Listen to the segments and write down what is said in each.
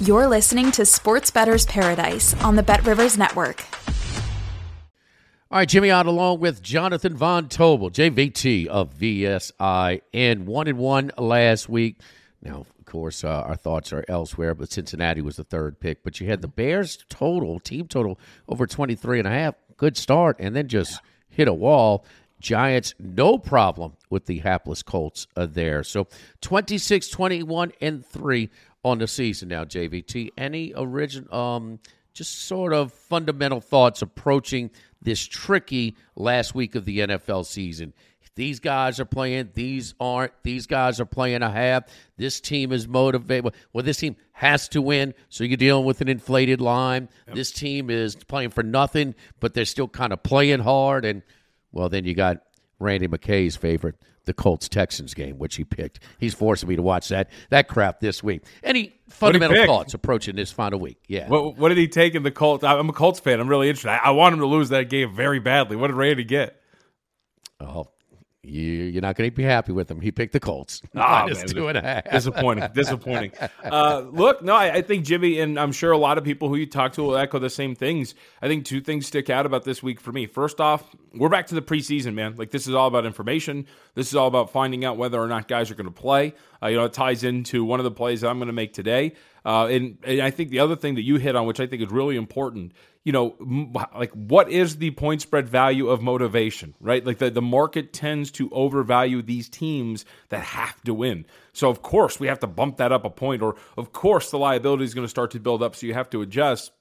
You're listening to Sports Better's Paradise on the Bet Rivers Network. All right, Jimmy Ott along with Jonathan Von Tobel, JVT of VSiN, and one and one last week. Now, of course, uh, our thoughts are elsewhere, but Cincinnati was the third pick. But you had the Bears total, team total, over 23 and a half. Good start, and then just hit a wall. Giants, no problem with the hapless Colts uh, there. So 26, 21, and 3 on the season now, JVT. Any original, um, just sort of fundamental thoughts approaching this tricky last week of the NFL season? These guys are playing, these aren't. These guys are playing a half. This team is motivated. Well, this team has to win, so you're dealing with an inflated line. Yep. This team is playing for nothing, but they're still kind of playing hard. And, well, then you got Randy McKay's favorite, the Colts Texans game, which he picked. He's forcing me to watch that that crap this week. Any fundamental thoughts approaching this final week? Yeah. What, what, did he take in the Colts? I'm a Colts fan. I'm really interested. I, I want him to lose that game very badly. What did Randy get? Oh, you, are not going to be happy with him. He picked the Colts. Oh, man, two and a half. Disappointing. Disappointing. uh, look, no, I, I, think Jimmy, and I'm sure a lot of people who you talk to will echo the same things. I think two things stick out about this week for me. First off, we're back to the preseason, man. Like this is all about information. This is all about finding out whether or not guys are going to play. Uh, you know, it ties into one of the plays that I'm going to make today. Uh, and, and I think the other thing that you hit on, which I think is really important, you know, like what is the point spread value of motivation, right? Like the, the market tends to overvalue these teams that have to win. So, of course, we have to bump that up a point, or of course, the liability is going to start to build up. So, you have to adjust.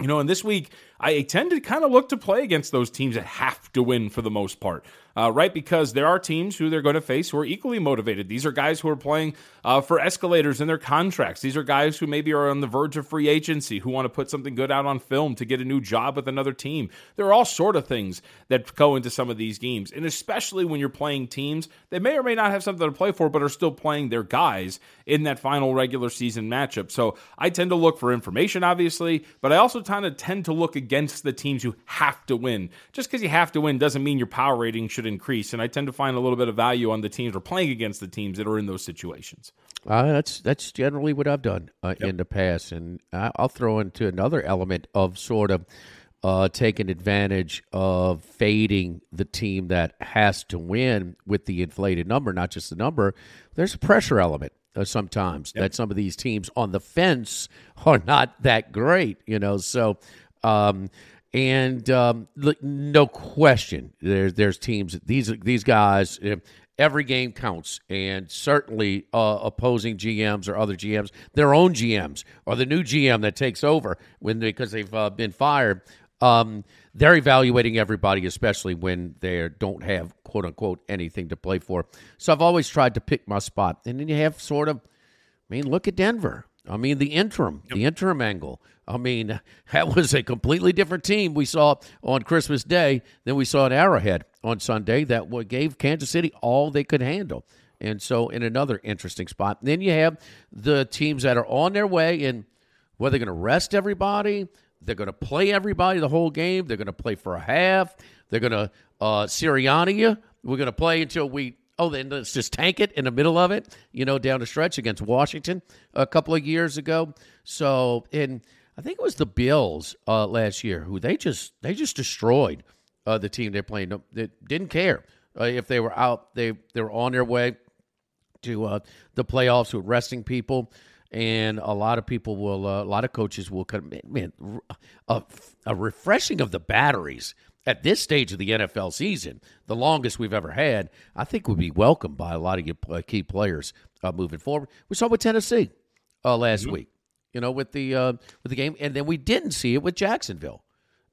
You know, and this week, I tend to kind of look to play against those teams that have to win for the most part uh, right? Because there are teams who they're going to face who are equally motivated. These are guys who are playing uh, for escalators in their contracts. These are guys who maybe are on the verge of free agency, who want to put something good out on film to get a new job with another team. There are all sort of things that go into some of these games, and especially when you're playing teams that may or may not have something to play for, but are still playing their guys in that final regular season matchup. So I tend to look for information, obviously, but I also kind of tend to look against the teams who have to win. Just because you have to win doesn't mean your power rating should increase. And I tend to find a little bit of value on the teams or playing against the teams that are in those situations. Uh, that's that's generally what I've done uh, yep. in the past, and I'll throw into another element of sort of uh, taking advantage of fading the team that has to win with the inflated number, not just the number. There's a pressure element uh, sometimes yep. that some of these teams on the fence are not that great, you know. So um, and um, no question, there's there's teams. These these guys, every game counts, and certainly uh, opposing GMs or other GMs, their own GMs or the new GM that takes over when because they've uh, been fired. Um, they're evaluating everybody, especially when they don't have quote unquote anything to play for. So I've always tried to pick my spot, and then you have sort of, I mean, look at Denver. I mean, the interim, yep. the interim angle. I mean, that was a completely different team we saw on Christmas Day than we saw at Arrowhead on Sunday. That gave Kansas City all they could handle. And so, in another interesting spot, and then you have the teams that are on their way, and whether they're going to rest everybody, they're going to play everybody the whole game, they're going to play for a half, they're going to uh, Sirianni you. We're going to play until we oh, then let's just tank it in the middle of it, you know, down the stretch against Washington a couple of years ago. So, and I think it was the Bills uh, last year who they just they just destroyed uh, the team they're playing. They didn't care uh, if they were out. They they were on their way to uh, the playoffs with resting people, and a lot of people will. Uh, a lot of coaches will come. Man, a, a refreshing of the batteries at this stage of the NFL season, the longest we've ever had, I think would be welcomed by a lot of your uh, key players uh, moving forward. We saw with Tennessee uh, last mm-hmm. week, you know, with the uh, with the game, and then we didn't see it with Jacksonville,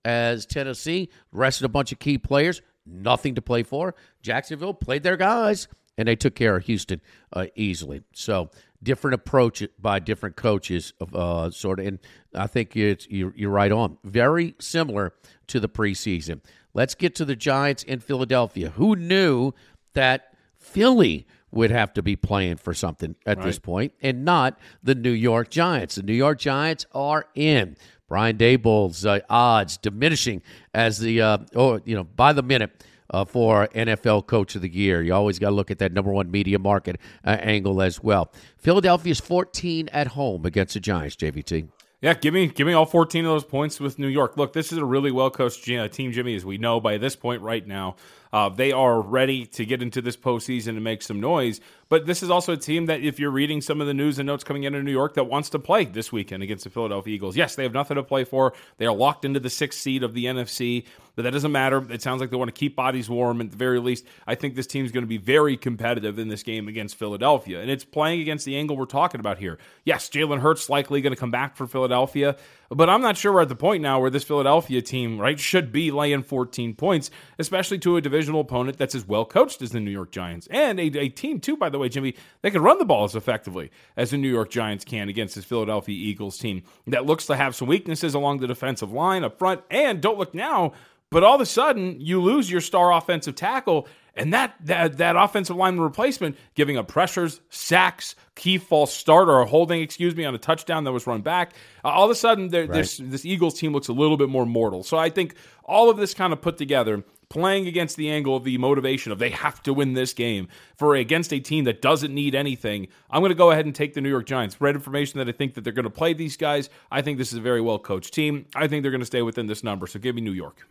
as Tennessee rested a bunch of key players, nothing to play for. Jacksonville played their guys, and they took care of Houston uh, easily. So different approach by different coaches, uh, sort of. And I think it's you're, you're right on. Very similar to the preseason. Let's get to the Giants in Philadelphia. Who knew that Philly would have to be playing for something at right. this point and not the New York Giants? The New York Giants are in. Brian Daboll's uh, odds diminishing as the uh, oh you know by the minute uh, for NFL Coach of the Year. You always got to look at that number one media market uh, angle as well. Philadelphia's 14 at home against the Giants, JVT. Yeah, give me give me all 14 of those points with New York. Look, this is a really well coached uh, team, Jimmy, as we know by this point right now. Uh, they are ready to get into this postseason and make some noise. But this is also a team that, if you're reading some of the news and notes coming into New York, that wants to play this weekend against the Philadelphia Eagles. Yes, they have nothing to play for. They are locked into the sixth seed of the NFC, but that doesn't matter. It sounds like they want to keep bodies warm. At the very least, I think this team is going to be very competitive in this game against Philadelphia. And it's playing against the angle we're talking about here. Yes, Jalen Hurts likely going to come back for Philadelphia, but I'm not sure we're at the point now where this Philadelphia team, right, should be laying 14 points, especially to a divisional opponent that's as well coached as the New York Giants. And a, a team, too, by the way, Jimmy, they can run the ball as effectively as the New York Giants can against this Philadelphia Eagles team that looks to have some weaknesses along the defensive line up front. And don't look now, but all of a sudden you lose your star offensive tackle and that, that that offensive line replacement giving up pressures, sacks, key false start or holding, excuse me, on a touchdown that was run back. Uh, all of a sudden, right. this this Eagles team looks a little bit more mortal. So I think all of this kind of put together, playing against the angle of the motivation of they have to win this game for against a team that doesn't need anything. I'm going to go ahead and take the New York Giants. Red information that I think that they're going to play these guys. I think this is a very well coached team. I think they're going to stay within this number. So give me New York.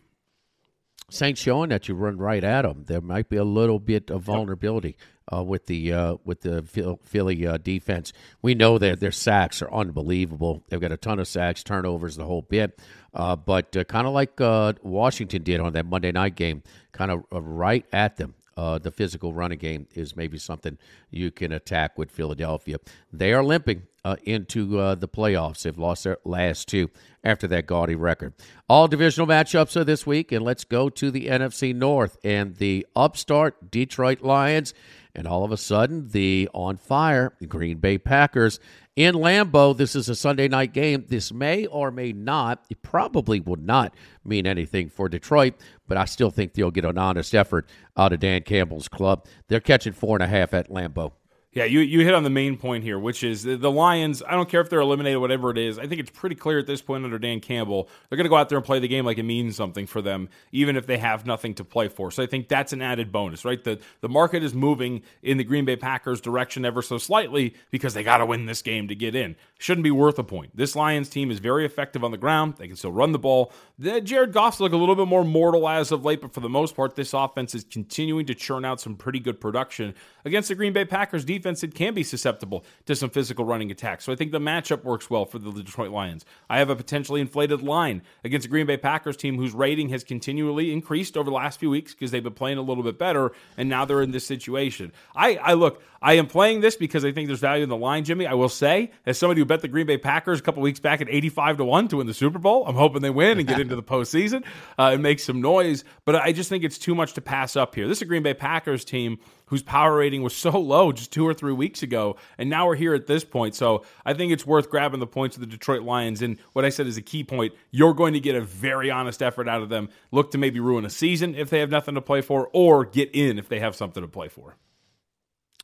Saints showing that you run right at them. There might be a little bit of vulnerability uh, with the uh, with the Philly uh, defense. We know that their sacks are unbelievable. They've got a ton of sacks, turnovers, the whole bit. Uh, but uh, kind of like uh, Washington did on that Monday night game, kind of right at them. the physical running game is maybe something you can attack with Philadelphia. They are limping Uh, into uh, the playoffs. They've lost their last two after that gaudy record. All divisional matchups are this week, and let's go to the NFC North and the upstart Detroit Lions, and all of a sudden the on fire Green Bay Packers in Lambeau. This is a Sunday night game. This may or may not, it probably will not mean anything for Detroit, but I still think they'll get an honest effort out of Dan Campbell's club. They're catching four and a half at Lambeau. Yeah, you, you hit on the main point here, which is the, Lions. I don't care if they're eliminated, whatever it is. I think it's pretty clear at this point under Dan Campbell, they're going to go out there and play the game like it means something for them, even if they have nothing to play for. So I think that's an added bonus, right? The, the market is moving in the Green Bay Packers direction ever so slightly because they got to win this game to get in. Shouldn't be worth a point. This Lions team is very effective on the ground. They can still run the ball. The, Jared Goff's look a little bit more mortal as of late, but for the most part, this offense is continuing to churn out some pretty good production against the Green Bay Packers defense. It can be susceptible to some physical running attacks. So I think the matchup works well for the Detroit Lions. I have a potentially inflated line against a Green Bay Packers team whose rating has continually increased over the last few weeks because they've been playing a little bit better, and now they're in this situation. I, I look, I am playing this because I think there's value in the line, Jimmy. I will say, as somebody who bet the Green Bay Packers a couple weeks back at 85 to 1 to win the Super Bowl, I'm hoping they win and get into the postseason uh, and make some noise. But I just think it's too much to pass up here. This is a Green Bay Packers team whose power rating was so low just two or three weeks ago, and now we're here at this point. So I think it's worth grabbing the points of the Detroit Lions. And what I said is a key point: you're going to get a very honest effort out of them. Look to maybe ruin a season if they have nothing to play for, or get in if they have something to play for.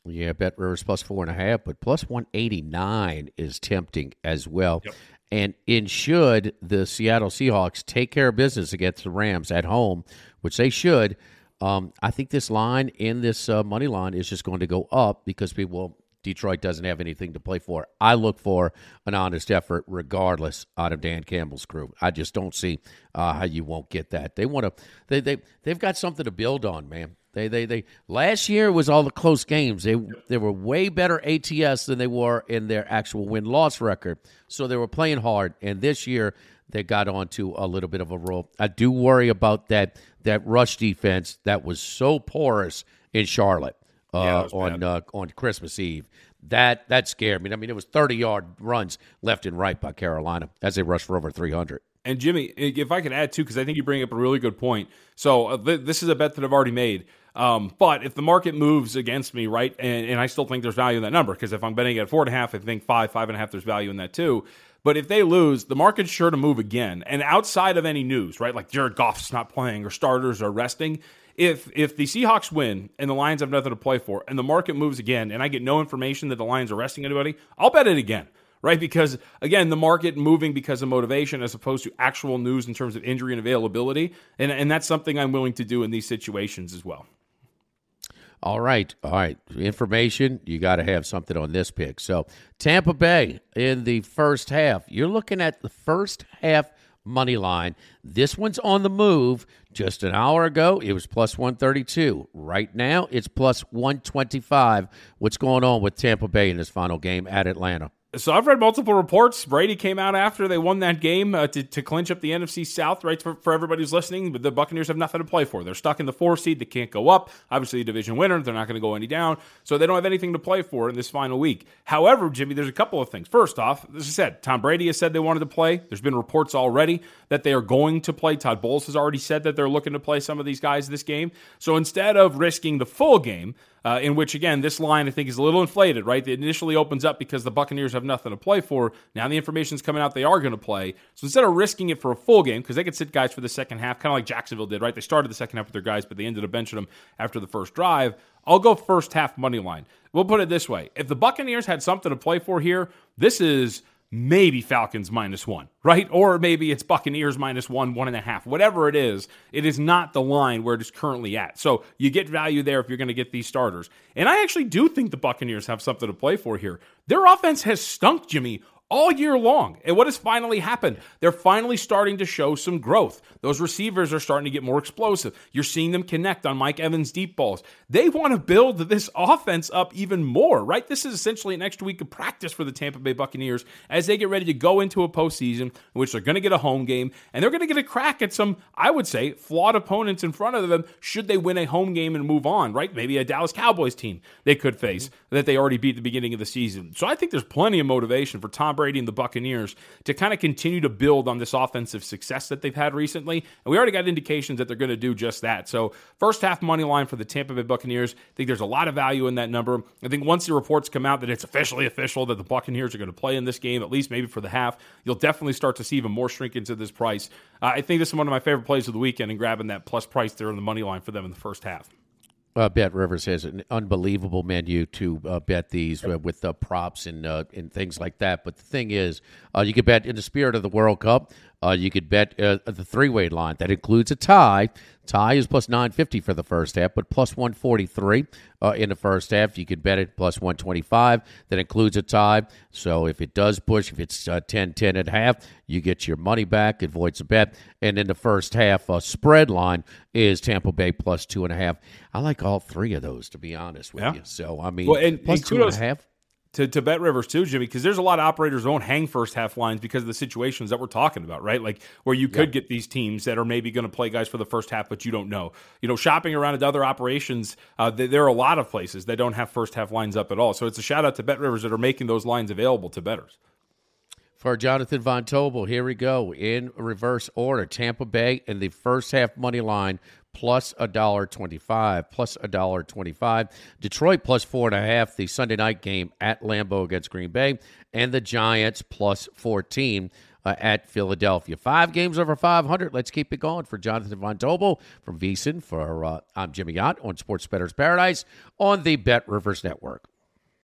Yeah, Bet Rivers plus four and a half, but plus 189 is tempting as well. Yep. And in should the Seattle Seahawks take care of business against the Rams at home, which they should, um, I think this line in this uh, money line is just going to go up because people, Detroit doesn't have anything to play for. I look for an honest effort, regardless, out of Dan Campbell's crew. I just don't see uh, how you won't get that. They want to. They they they've got something to build on, man. They they they. Last year was all the close games. They they were way better ATS than they were in their actual win loss record. So they were playing hard. And this year they got onto a little bit of a roll. I do worry about that that rush defense that was so porous in Charlotte uh, Yeah, on uh, on Christmas Eve. That that scared me. I mean, it was 30 yard runs left and right by Carolina as they rushed for over 300. And Jimmy, if I could add too, because I think you bring up a really good point. So uh, th- this is a bet that I've already made. Um, but if the market moves against me, right, and, and I still think there's value in that number, because if I'm betting at four and a half, I think five, five and a half, there's value in that too. But if they lose, the market's sure to move again. And outside of any news, right, like Jared Goff's not playing or starters are resting, if if the Seahawks win and the Lions have nothing to play for, and the market moves again, and I get no information that the Lions are resting anybody, I'll bet it again right? Because again, the market moving because of motivation as opposed to actual news in terms of injury and availability. And, and that's something I'm willing to do in these situations as well. All right, all right. Information, you got to have something on this pick. So, Tampa Bay in the first half. You're looking at the first half money line. This one's on the move. Just an hour ago, it was plus 132. Right now, it's plus 125. What's going on with Tampa Bay in this final game at Atlanta? So I've read multiple reports. Brady came out after they won that game uh, to, to clinch up the NFC South, right? For, for everybody who's listening, but the Buccaneers have nothing to play for. They're stuck in the four seed. They can't go up. Obviously, a division winner. They're not going to go any down. So they don't have anything to play for in this final week. However, Jimmy, there's a couple of things. First off, as I said, Tom Brady has said they wanted to play. There's been reports already that they are going to play. Todd Bowles has already said that they're looking to play some of these guys this game. So instead of risking the full game, uh, in which again this line I think is a little inflated, right? It initially opens up because the Buccaneers have nothing to play for. Now the information's coming out they are going to play. So instead of risking it for a full game, because they could sit guys for the second half, kind of like Jacksonville did, right? They started the second half with their guys, but they ended up benching them after the first drive. I'll go first half money line. We'll put it this way: if the Buccaneers had something to play for here, this is maybe Falcons minus one, right? Or maybe it's Buccaneers minus one, one and a half, whatever it is. It is not the line where it is currently at. So you get value there if you're going to get these starters. And I actually do think the Buccaneers have something to play for here. Their offense has stunk, Jimmy. All year long. And what has finally happened? They're finally starting to show some growth. Those receivers are starting to get more explosive. You're seeing them connect on Mike Evans' deep balls. They want to build this offense up even more, right? This is essentially an extra week of practice for the Tampa Bay Buccaneers as they get ready to go into a postseason in which they're going to get a home game and they're going to get a crack at some, I would say, flawed opponents in front of them should they win a home game and move on, right? Maybe a Dallas Cowboys team they could face that they already beat at the beginning of the season. So I think there's plenty of motivation for Tom The Buccaneers to kind of continue to build on this offensive success that they've had recently. And we already got indications that they're going to do just that. So, first half money line for the Tampa Bay Buccaneers. I think there's a lot of value in that number. I think once the reports come out that it's officially official that the Buccaneers are going to play in this game, at least maybe for the half, you'll definitely start to see even more shrink into this price. Uh, I think this is one of my favorite plays of the weekend and grabbing that plus price there on the money line for them in the first half. Uh, Bet Rivers has an unbelievable menu to uh, bet these uh, with uh, props and uh, and things like that. But the thing is, uh, you can bet in the spirit of the World Cup. Uh, you could bet uh, the three way line that includes a tie. Tie is plus nine fifty for the first half, but plus one forty three uh, in the first half. You could bet it plus one twenty five. That includes a tie. So if it does push, if it's uh, 10 10 at half, you get your money back. It voids a bet. And in the first half, uh, spread line is Tampa Bay plus two and a half. I like all three of those to be honest with Yeah. you. So I mean, Well, and- plus and two and a kudos- half. To, to bet Rivers too, Jimmy, because there's a lot of operators who won't hang first half lines because of the situations that we're talking about, right? Like where you could get these teams that are maybe going to play guys for the first half, but you don't know. You know, shopping around at other operations, uh, th- there are a lot of places that don't have first half lines up at all. So it's a shout out to Bet Rivers that are making those lines available to betters. For Jonathan Von Tobel, here we go in reverse order. Tampa Bay in the first half money line plus a dollar twenty-five, plus a dollar twenty-five. Detroit plus four and a half. The Sunday night game at Lambeau against Green Bay, and the Giants plus fourteen uh, at Philadelphia. Five games over five hundred. Let's keep it going for Jonathan Von Tobel from VSiN. For uh, I'm Jimmy Ott on Sports Betters Paradise on the Bet Rivers Network.